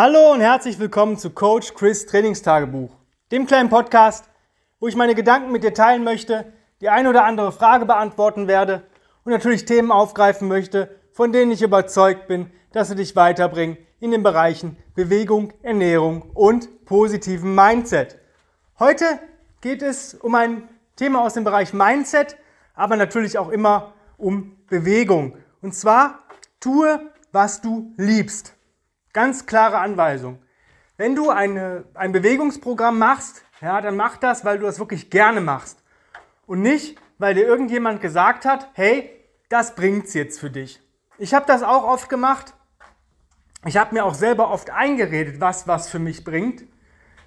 Hallo und herzlich willkommen zu Coach Chris Trainingstagebuch, dem kleinen Podcast, wo ich meine Gedanken mit dir teilen möchte, die eine oder andere Frage beantworten werde und natürlich Themen aufgreifen möchte, von denen ich überzeugt bin, dass sie dich weiterbringen in den Bereichen Bewegung, Ernährung und positiven Mindset. Heute geht es um ein Thema aus dem Bereich Mindset, aber natürlich auch immer um Bewegung. Und zwar tue, was du liebst. Ganz klare Anweisung. Wenn du eine, ein Bewegungsprogramm machst, ja, dann mach das, weil du das wirklich gerne machst. Und nicht, weil dir irgendjemand gesagt hat, hey, das bringt's jetzt für dich. Ich habe das auch oft gemacht. Ich habe mir auch selber oft eingeredet, was was für mich bringt,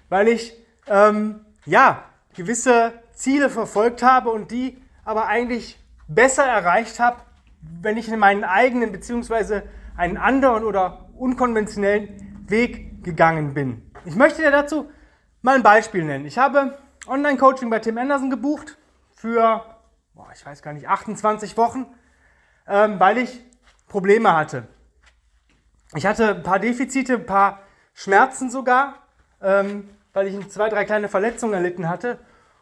weil ich ähm, ja gewisse Ziele verfolgt habe und die aber eigentlich besser erreicht habe, wenn ich in meinen eigenen beziehungsweise einen anderen oder unkonventionellen Weg gegangen bin. Ich möchte dir dazu mal ein Beispiel nennen. Ich habe Online-Coaching bei Tim Anderson gebucht für, boah, ich weiß gar nicht, 28 Wochen, ähm, weil ich Probleme hatte. Ich hatte ein paar Defizite, ein paar Schmerzen sogar, ähm, weil ich zwei, drei kleine Verletzungen erlitten hatte.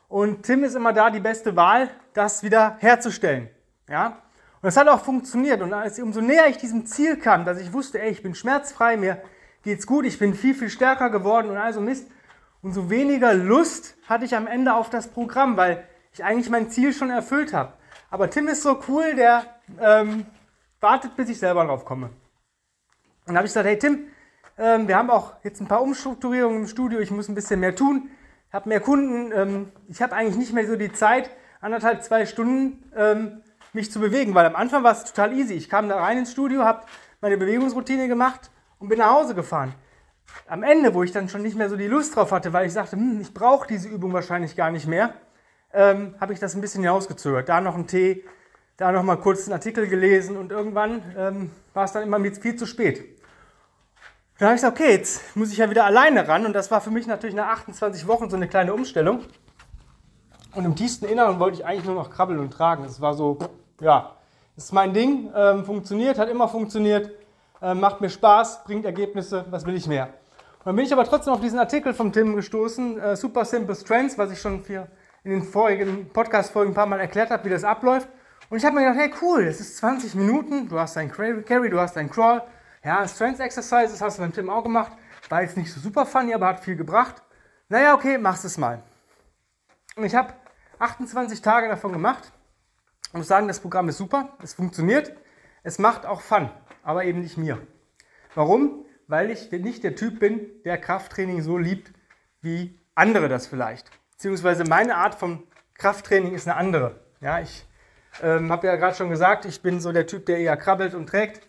Und Tim ist immer da die beste Wahl, das wieder herzustellen. Ja? Und es hat auch funktioniert. Und als, umso näher ich diesem Ziel kam, dass ich wusste, ey, ich bin schmerzfrei, mir geht's gut, ich bin viel, viel stärker geworden und also Mist, umso weniger Lust hatte ich am Ende auf das Programm, weil ich eigentlich mein Ziel schon erfüllt habe. Aber Tim ist so cool, der ähm, wartet, bis ich selber drauf komme. Und dann habe ich gesagt, hey Tim, ähm, wir haben auch jetzt ein paar Umstrukturierungen im Studio, ich muss ein bisschen mehr tun, habe mehr Kunden, ähm, ich habe eigentlich nicht mehr so die Zeit, anderthalb, zwei Stunden ähm, mich zu bewegen, weil am Anfang war es total easy. Ich kam da rein ins Studio, habe meine Bewegungsroutine gemacht und bin nach Hause gefahren. Am Ende, wo ich dann schon nicht mehr so die Lust drauf hatte, weil ich sagte, hm, ich brauche diese Übung wahrscheinlich gar nicht mehr, ähm, habe ich das ein bisschen hinausgezögert. Da noch einen Tee, da noch mal kurz einen Artikel gelesen und irgendwann ähm, war es dann immer viel zu spät. Dann habe ich gesagt, okay, jetzt muss ich ja wieder alleine ran und das war für mich natürlich nach 28 Wochen so eine kleine Umstellung. Und im tiefsten Inneren wollte ich eigentlich nur noch krabbeln und tragen. Es war so, ja, das ist mein Ding, ähm, funktioniert, hat immer funktioniert, äh, macht mir Spaß, bringt Ergebnisse, was will ich mehr? Und dann bin ich aber trotzdem auf diesen Artikel vom Tim gestoßen, äh, Super Simple Strengths, was ich schon für in den vorigen Podcast-Folgen ein paar Mal erklärt habe, wie das abläuft. Und ich habe mir gedacht, hey cool, das ist 20 Minuten, du hast dein Carry, du hast dein Crawl, ja, Strength Exercises hast du beim Tim auch gemacht, war jetzt nicht so super funny, aber hat viel gebracht. Naja, okay, machst es mal. Und ich habe 28 Tage davon gemacht ich muss sagen, das Programm ist super, es funktioniert, es macht auch Fun, aber eben nicht mir. Warum? Weil ich nicht der Typ bin, der Krafttraining so liebt, wie andere das vielleicht. Beziehungsweise meine Art von Krafttraining ist eine andere. Ja, ich ähm, habe ja gerade schon gesagt, ich bin so der Typ, der eher krabbelt und trägt.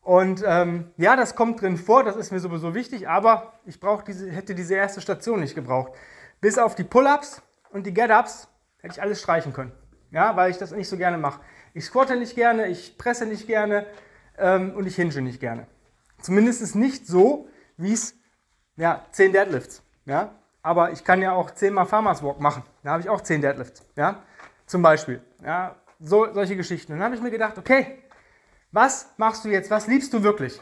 Und ähm, ja, das kommt drin vor, das ist mir sowieso wichtig, aber ich diese, hätte diese erste Station nicht gebraucht. Bis auf die Pull-ups und die Get-ups hätte ich alles streichen können ja, weil ich das nicht so gerne mache. Ich squatte nicht gerne, ich presse nicht gerne ähm, und ich hinge nicht gerne. Zumindest nicht so, wie es, ja, 10 Deadlifts, ja, aber ich kann ja auch 10 mal Farmers Walk machen, da habe ich auch 10 Deadlifts, ja, zum Beispiel, ja, so, solche Geschichten. Dann habe ich mir gedacht, okay, was machst du jetzt, was liebst du wirklich?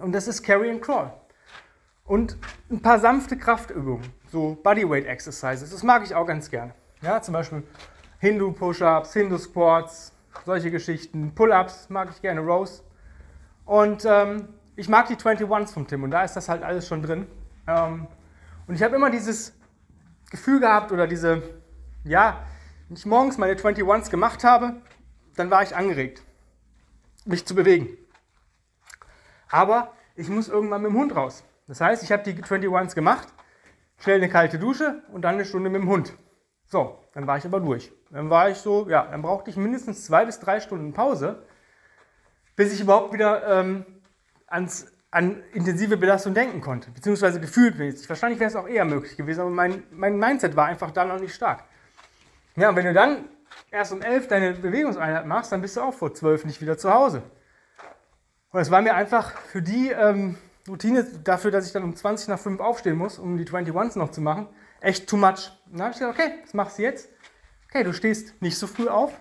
Und das ist Carry and Crawl. Und ein paar sanfte Kraftübungen, so Bodyweight Exercises, das mag ich auch ganz gerne. Ja, zum Beispiel Hindu-Push-Ups, Hindu-Squats, solche Geschichten. Pull-Ups mag ich gerne, Rows. Und ähm, ich mag die 21s vom Tim und da ist das halt alles schon drin. Ähm, und ich habe immer dieses Gefühl gehabt oder diese, ja, wenn ich morgens meine 21s gemacht habe, dann war ich angeregt, mich zu bewegen. Aber ich muss irgendwann mit dem Hund raus. Das heißt, ich habe die 21s gemacht, schnell eine kalte Dusche und dann eine Stunde mit dem Hund. So, dann war ich aber durch. Dann war ich so, ja, dann brauchte ich mindestens zwei bis drei Stunden Pause, bis ich überhaupt wieder ähm, ans, an intensive Belastung denken konnte, beziehungsweise gefühltmäßig. Wahrscheinlich wäre es auch eher möglich gewesen, aber mein, mein Mindset war einfach da noch nicht stark. Ja, und wenn du dann erst um elf deine Bewegungseinheit machst, dann bist du auch vor zwölf nicht wieder zu Hause. Und es war mir einfach für die ähm, Routine, dafür, dass ich dann um 20 nach 5 aufstehen muss, um die 21s noch zu machen, echt too much. dann habe ich gesagt, okay, was machst du jetzt? Okay, du stehst nicht so früh auf,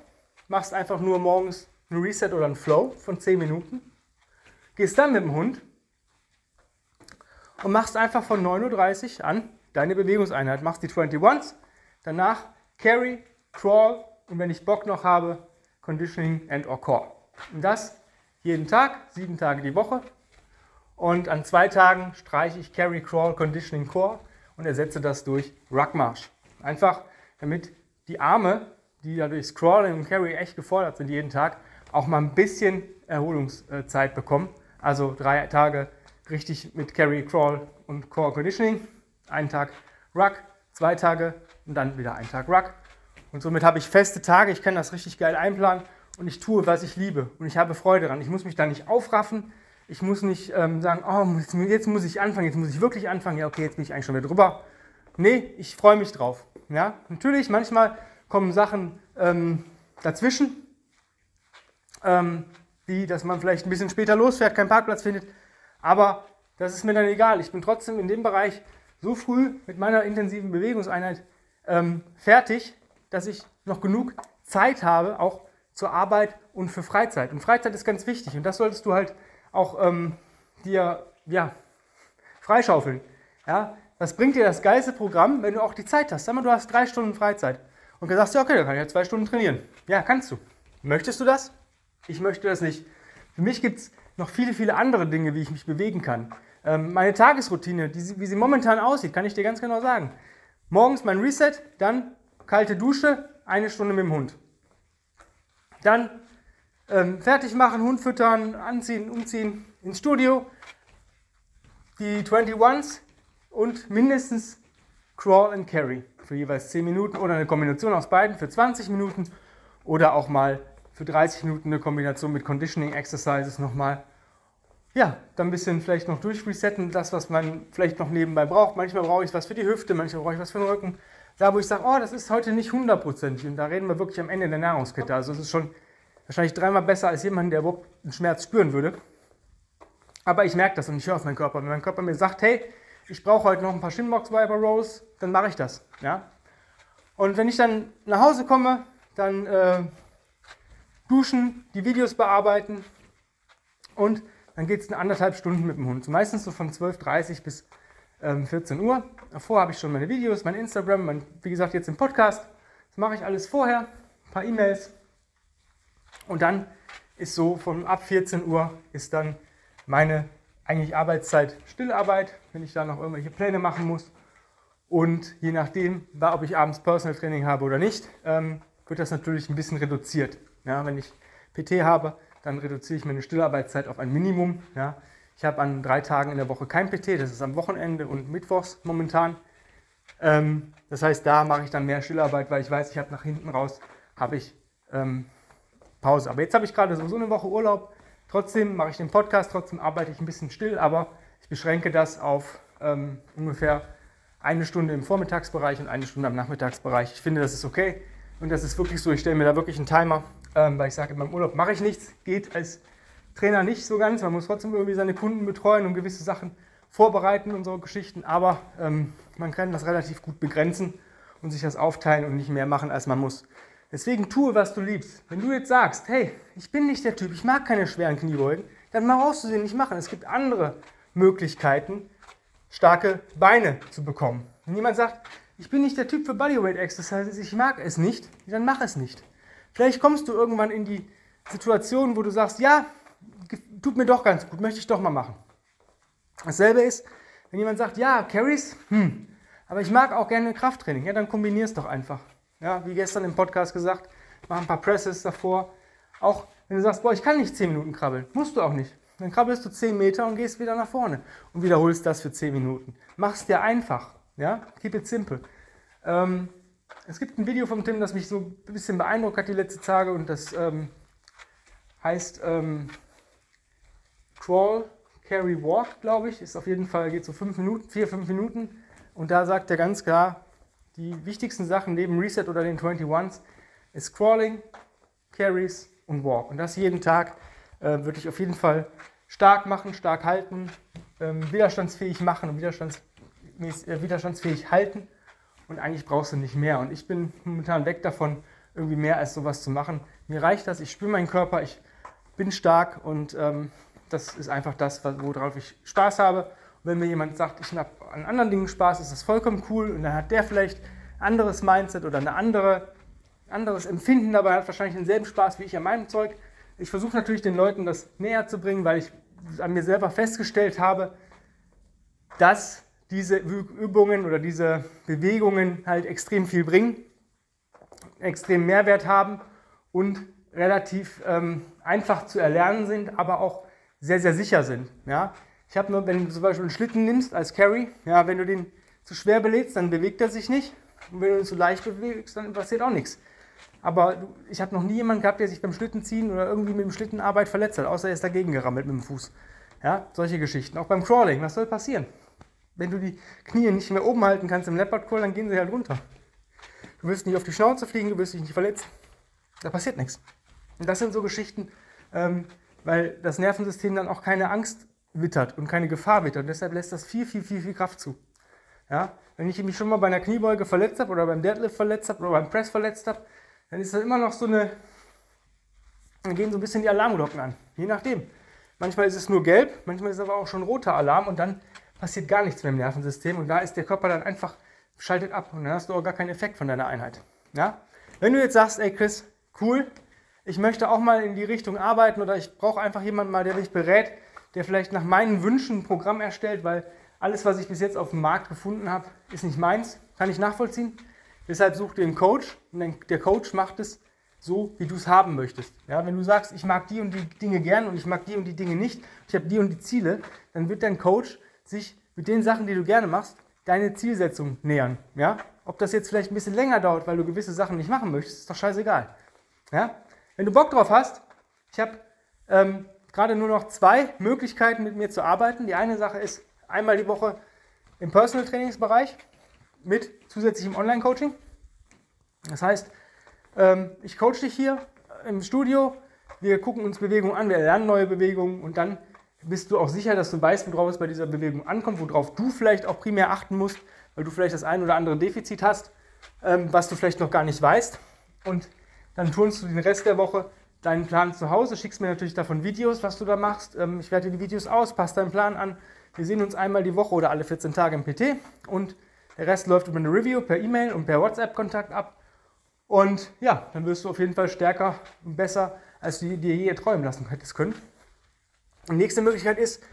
machst einfach nur morgens ein Reset oder ein Flow von 10 Minuten, gehst dann mit dem Hund und machst einfach von 9.30 Uhr an deine Bewegungseinheit. Machst die 21s, danach Carry, Crawl und wenn ich Bock noch habe, Conditioning and or Core. Und das jeden Tag, sieben Tage die Woche. Und an zwei Tagen streiche ich Carry, Crawl, Conditioning, Core und ersetze das durch Ruckmarsch. Einfach damit die Arme, die ja durch Crawling und Carry echt gefordert sind jeden Tag, auch mal ein bisschen Erholungszeit bekommen. Also drei Tage richtig mit Carry, Crawl und Core Conditioning, einen Tag Ruck, zwei Tage und dann wieder einen Tag Ruck. Und somit habe ich feste Tage, ich kann das richtig geil einplanen und ich tue, was ich liebe und ich habe Freude daran. Ich muss mich da nicht aufraffen, ich muss nicht ähm, sagen, oh, jetzt, muss ich anfangen, jetzt muss ich wirklich anfangen, ja okay, jetzt bin ich eigentlich schon wieder drüber. Nee, ich freue mich drauf. Ja? Natürlich, manchmal kommen Sachen ähm, dazwischen, ähm, wie dass man vielleicht ein bisschen später losfährt, keinen Parkplatz findet, aber das ist mir dann egal. Ich bin trotzdem in dem Bereich so früh mit meiner intensiven Bewegungseinheit ähm, fertig, dass ich noch genug Zeit habe, auch zur Arbeit und für Freizeit. Und Freizeit ist ganz wichtig und das solltest du halt auch ähm, dir ja, freischaufeln. Ja? Was bringt dir das geilste Programm, wenn du auch die Zeit hast? Sag mal, du hast drei Stunden Freizeit und du sagst, ja, okay, dann kann ich ja zwei Stunden trainieren. Ja, kannst du. Möchtest du das? Ich möchte das nicht. Für mich gibt es noch viele, viele andere Dinge, wie ich mich bewegen kann. Ähm, meine Tagesroutine, die, wie sie momentan aussieht, kann ich dir ganz genau sagen. Morgens mein Reset, dann kalte Dusche, eine Stunde mit dem Hund. Dann ähm, fertig machen, Hund füttern, anziehen, umziehen, ins Studio, die 21s und mindestens Crawl and Carry für jeweils 10 Minuten oder eine Kombination aus beiden für 20 Minuten oder auch mal für 30 Minuten eine Kombination mit Conditioning Exercises nochmal. Ja, dann ein bisschen vielleicht noch durchresetten, das, was man vielleicht noch nebenbei braucht. Manchmal brauche ich was für die Hüfte, manchmal brauche ich was für den Rücken. Da, wo ich sage, oh, das ist heute nicht hundertprozentig und da reden wir wirklich am Ende der Nahrungskette. Also es ist schon wahrscheinlich dreimal besser als jemand, der überhaupt einen Schmerz spüren würde. Aber ich merke das und ich höre auf meinen Körper. Wenn mein Körper mir sagt, hey, ich brauche heute noch ein paar Shinbox Viper Rows, dann mache ich das. Ja? Und wenn ich dann nach Hause komme, dann äh, duschen, die Videos bearbeiten und dann geht es anderthalb Stunden mit dem Hund. Meistens so von 12.30 Uhr bis ähm, 14 Uhr. Davor habe ich schon meine Videos, mein Instagram, mein, wie gesagt jetzt im Podcast. Das mache ich alles vorher, ein paar E-Mails. Und dann ist so von ab 14 Uhr ist dann meine eigentlich Arbeitszeit Stillarbeit, wenn ich da noch irgendwelche Pläne machen muss. Und je nachdem, ob ich abends Personal Training habe oder nicht, ähm, wird das natürlich ein bisschen reduziert. Ja, wenn ich PT habe, dann reduziere ich meine Stillarbeitszeit auf ein Minimum. Ja. Ich habe an drei Tagen in der Woche kein PT, das ist am Wochenende und Mittwochs momentan. Ähm, das heißt, da mache ich dann mehr Stillarbeit, weil ich weiß, ich habe nach hinten raus habe ich ähm, Pause. Aber jetzt habe ich gerade sowieso eine Woche Urlaub. Trotzdem mache ich den Podcast, trotzdem arbeite ich ein bisschen still, aber ich beschränke das auf ähm, ungefähr eine Stunde im Vormittagsbereich und eine Stunde am Nachmittagsbereich. Ich finde, das ist okay. Und das ist wirklich so, ich stelle mir da wirklich einen Timer, ähm, weil ich sage, in meinem Urlaub mache ich nichts. Geht als Trainer nicht so ganz. Man muss trotzdem irgendwie seine Kunden betreuen und gewisse Sachen vorbereiten und so Geschichten. Aber ähm, man kann das relativ gut begrenzen und sich das aufteilen und nicht mehr machen, als man muss. Deswegen tue, was du liebst. Wenn du jetzt sagst, hey, ich bin nicht der Typ, ich mag keine schweren Kniebeugen, dann brauchst du sie nicht machen. Es gibt andere Möglichkeiten, starke Beine zu bekommen. Wenn jemand sagt, ich bin nicht der Typ für Bodyweight Exercises, ich mag es nicht, dann mach es nicht. Vielleicht kommst du irgendwann in die Situation, wo du sagst, ja, tut mir doch ganz gut, möchte ich doch mal machen. Dasselbe ist, wenn jemand sagt, ja, Carries, hm, aber ich mag auch gerne Krafttraining, ja, dann kombinier es doch einfach. Ja, wie gestern im Podcast gesagt, mach ein paar Presses davor. Auch wenn du sagst, boah, ich kann nicht 10 Minuten krabbeln, musst du auch nicht. Dann krabbelst du 10 Meter und gehst wieder nach vorne und wiederholst das für 10 Minuten. Mach's dir einfach. Ja? Keep it simple. Ähm, es gibt ein Video vom Tim, das mich so ein bisschen beeindruckt hat die letzten Tage und das ähm, heißt ähm, Crawl, Carry, Walk, glaube ich. Ist auf jeden Fall, geht so 5 Minuten, 4, 5 Minuten. Und da sagt er ganz klar, die wichtigsten Sachen neben Reset oder den 21s ist Crawling, Carries und Walk. Und das jeden Tag äh, würde ich auf jeden Fall stark machen, stark halten, ähm, widerstandsfähig machen und widerstands äh, widerstandsfähig halten und eigentlich brauchst du nicht mehr. Und ich bin momentan weg davon, irgendwie mehr als sowas zu machen. Mir reicht das, ich spüre meinen Körper, ich bin stark und ähm, das ist einfach das, worauf ich Spaß habe wenn mir jemand sagt, ich habe an anderen Dingen Spaß, ist das vollkommen cool. Und dann hat der vielleicht ein anderes Mindset oder ein andere, anderes Empfinden dabei, hat wahrscheinlich denselben Spaß wie ich an meinem Zeug. Ich versuche natürlich den Leuten das näher zu bringen, weil ich an mir selber festgestellt habe, dass diese Übungen oder diese Bewegungen halt extrem viel bringen, extrem Mehrwert haben und relativ ähm, einfach zu erlernen sind, aber auch sehr, sehr sicher sind. Ja? Ich habe nur, wenn du zum Beispiel einen Schlitten nimmst als Carry, ja, wenn du den zu schwer belädst, dann bewegt er sich nicht. Und wenn du ihn zu leicht bewegst, dann passiert auch nichts. Aber ich habe noch nie jemanden gehabt, der sich beim Schlittenziehen oder irgendwie mit dem Schlittenarbeit verletzt hat, außer er ist dagegen gerammelt mit dem Fuß. Ja, solche Geschichten. Auch beim Crawling, was soll passieren? Wenn du die Knie nicht mehr oben halten kannst im Leopard Crawl, dann gehen sie halt runter. Du wirst nicht auf die Schnauze fliegen, du wirst dich nicht verletzen. Da passiert nichts. Und das sind so Geschichten, ähm, weil das Nervensystem dann auch keine Angst wittert und keine Gefahr wittert. Und deshalb lässt das viel, viel, viel, viel Kraft zu. Ja? Wenn ich mich schon mal bei einer Kniebeuge verletzt habe oder beim Deadlift verletzt habe oder beim Press verletzt habe, dann ist das immer noch so eine, dann gehen so ein bisschen die Alarmglocken an. Je nachdem. Manchmal ist es nur gelb, manchmal ist es aber auch schon roter Alarm und dann passiert gar nichts mehr im Nervensystem und da ist der Körper dann einfach, schaltet ab und dann hast du auch gar keinen Effekt von deiner Einheit. Ja? Wenn du jetzt sagst, ey Chris, cool, ich möchte auch mal in die Richtung arbeiten oder ich brauche einfach jemanden mal, der mich berät, der vielleicht nach meinen Wünschen ein Programm erstellt, weil alles, was ich bis jetzt auf dem Markt gefunden habe, ist nicht meins, kann ich nachvollziehen. Deshalb such dir einen Coach und der Coach macht es so, wie du es haben möchtest. Ja, wenn du sagst, ich mag die und die Dinge gern und ich mag die und die Dinge nicht, ich habe die und die Ziele, dann wird dein Coach sich mit den Sachen, die du gerne machst, deine Zielsetzung nähern. Ja? Ob das jetzt vielleicht ein bisschen länger dauert, weil du gewisse Sachen nicht machen möchtest, ist doch scheißegal. Ja? Wenn du Bock drauf hast, ich habe ähm, gerade nur noch zwei Möglichkeiten mit mir zu arbeiten. Die eine Sache ist einmal die Woche im Personal Trainingsbereich mit zusätzlichem Online-Coaching. Das heißt, ähm, ich coach dich hier im Studio, wir gucken uns Bewegungen an, wir lernen neue Bewegungen und dann bist du auch sicher, dass du weißt, worauf es bei dieser Bewegung ankommt, worauf du vielleicht auch primär achten musst, weil du vielleicht das ein oder andere Defizit hast, ähm, was du vielleicht noch gar nicht weißt. Und dann turnst du den Rest der Woche deinen Plan zu Hause, schickst mir natürlich davon Videos, was du da machst. Ähm, ich werte die Videos aus, passt deinen Plan an. Wir sehen uns einmal die Woche oder alle 14 Tage im PT und der Rest läuft über eine Review per E-Mail und per WhatsApp-Kontakt ab. Und ja, dann wirst du auf jeden Fall stärker und besser, als du dir je träumen lassen hättest können. Die nächste Möglichkeit ist,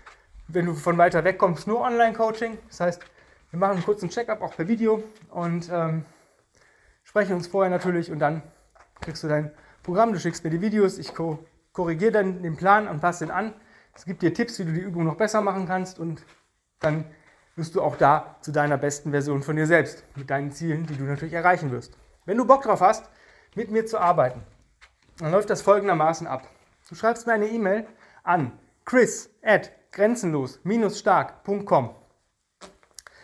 wenn du von weiter weg kommst, nur Online-Coaching. Das heißt, wir machen einen kurzen Check-up, auch per Video und ähm, sprechen uns vorher natürlich und dann kriegst du dein Programm, du schickst mir die Videos, ich ko korrigiere dann den Plan und passe den an. Es gibt dir Tipps, wie du die Übung noch besser machen kannst und dann wirst du auch da zu deiner besten Version von dir selbst, mit deinen Zielen, die du natürlich erreichen wirst. Wenn du Bock drauf hast, mit mir zu arbeiten, dann läuft das folgendermaßen ab. Du schreibst mir eine E-Mail an chris at grenzenlos-stark.com.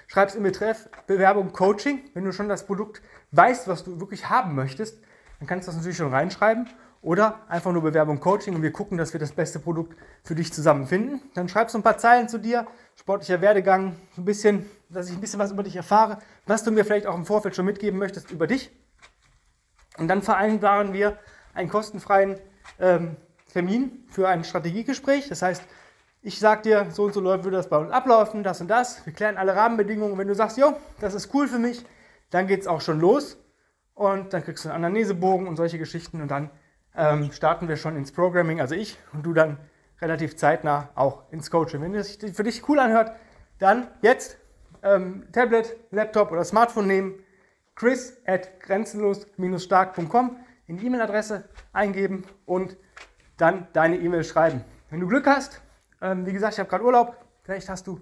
Schreibst im Betreff Bewerbung Coaching. Wenn du schon das Produkt weißt, was du wirklich haben möchtest, dann kannst du das natürlich schon reinschreiben. Oder einfach nur Bewerbung Coaching und wir gucken, dass wir das beste Produkt für dich zusammen finden. Dann schreibst du ein paar Zeilen zu dir, sportlicher Werdegang, ein bisschen, dass ich ein bisschen was über dich erfahre, was du mir vielleicht auch im Vorfeld schon mitgeben möchtest über dich. Und dann vereinbaren wir einen kostenfreien ähm, Termin für ein Strategiegespräch. Das heißt, ich sage dir, so und so läuft würde das bei uns ablaufen, das und das. Wir klären alle Rahmenbedingungen. wenn du sagst, jo, das ist cool für mich, dann geht es auch schon los. Und dann kriegst du einen Anamnesebogen und solche Geschichten. Und dann ähm, starten wir schon ins Programming, also ich und du dann relativ zeitnah auch ins Coaching. Wenn es sich für dich cool anhört, dann jetzt ähm, Tablet, Laptop oder Smartphone nehmen, chris at grenzenlos-stark.com in die E-Mail-Adresse eingeben und dann deine E-Mail schreiben. Wenn du Glück hast, ähm, wie gesagt, ich habe gerade Urlaub, vielleicht hast du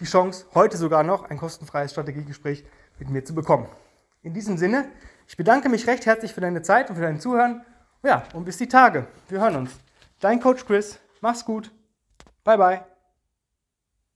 die Chance, heute sogar noch ein kostenfreies Strategiegespräch mit mir zu bekommen. In diesem Sinne, ich bedanke mich recht herzlich für deine Zeit und für dein Zuhören. Ja, und bis die Tage. Wir hören uns. Dein Coach Chris. Mach's gut. Bye, bye.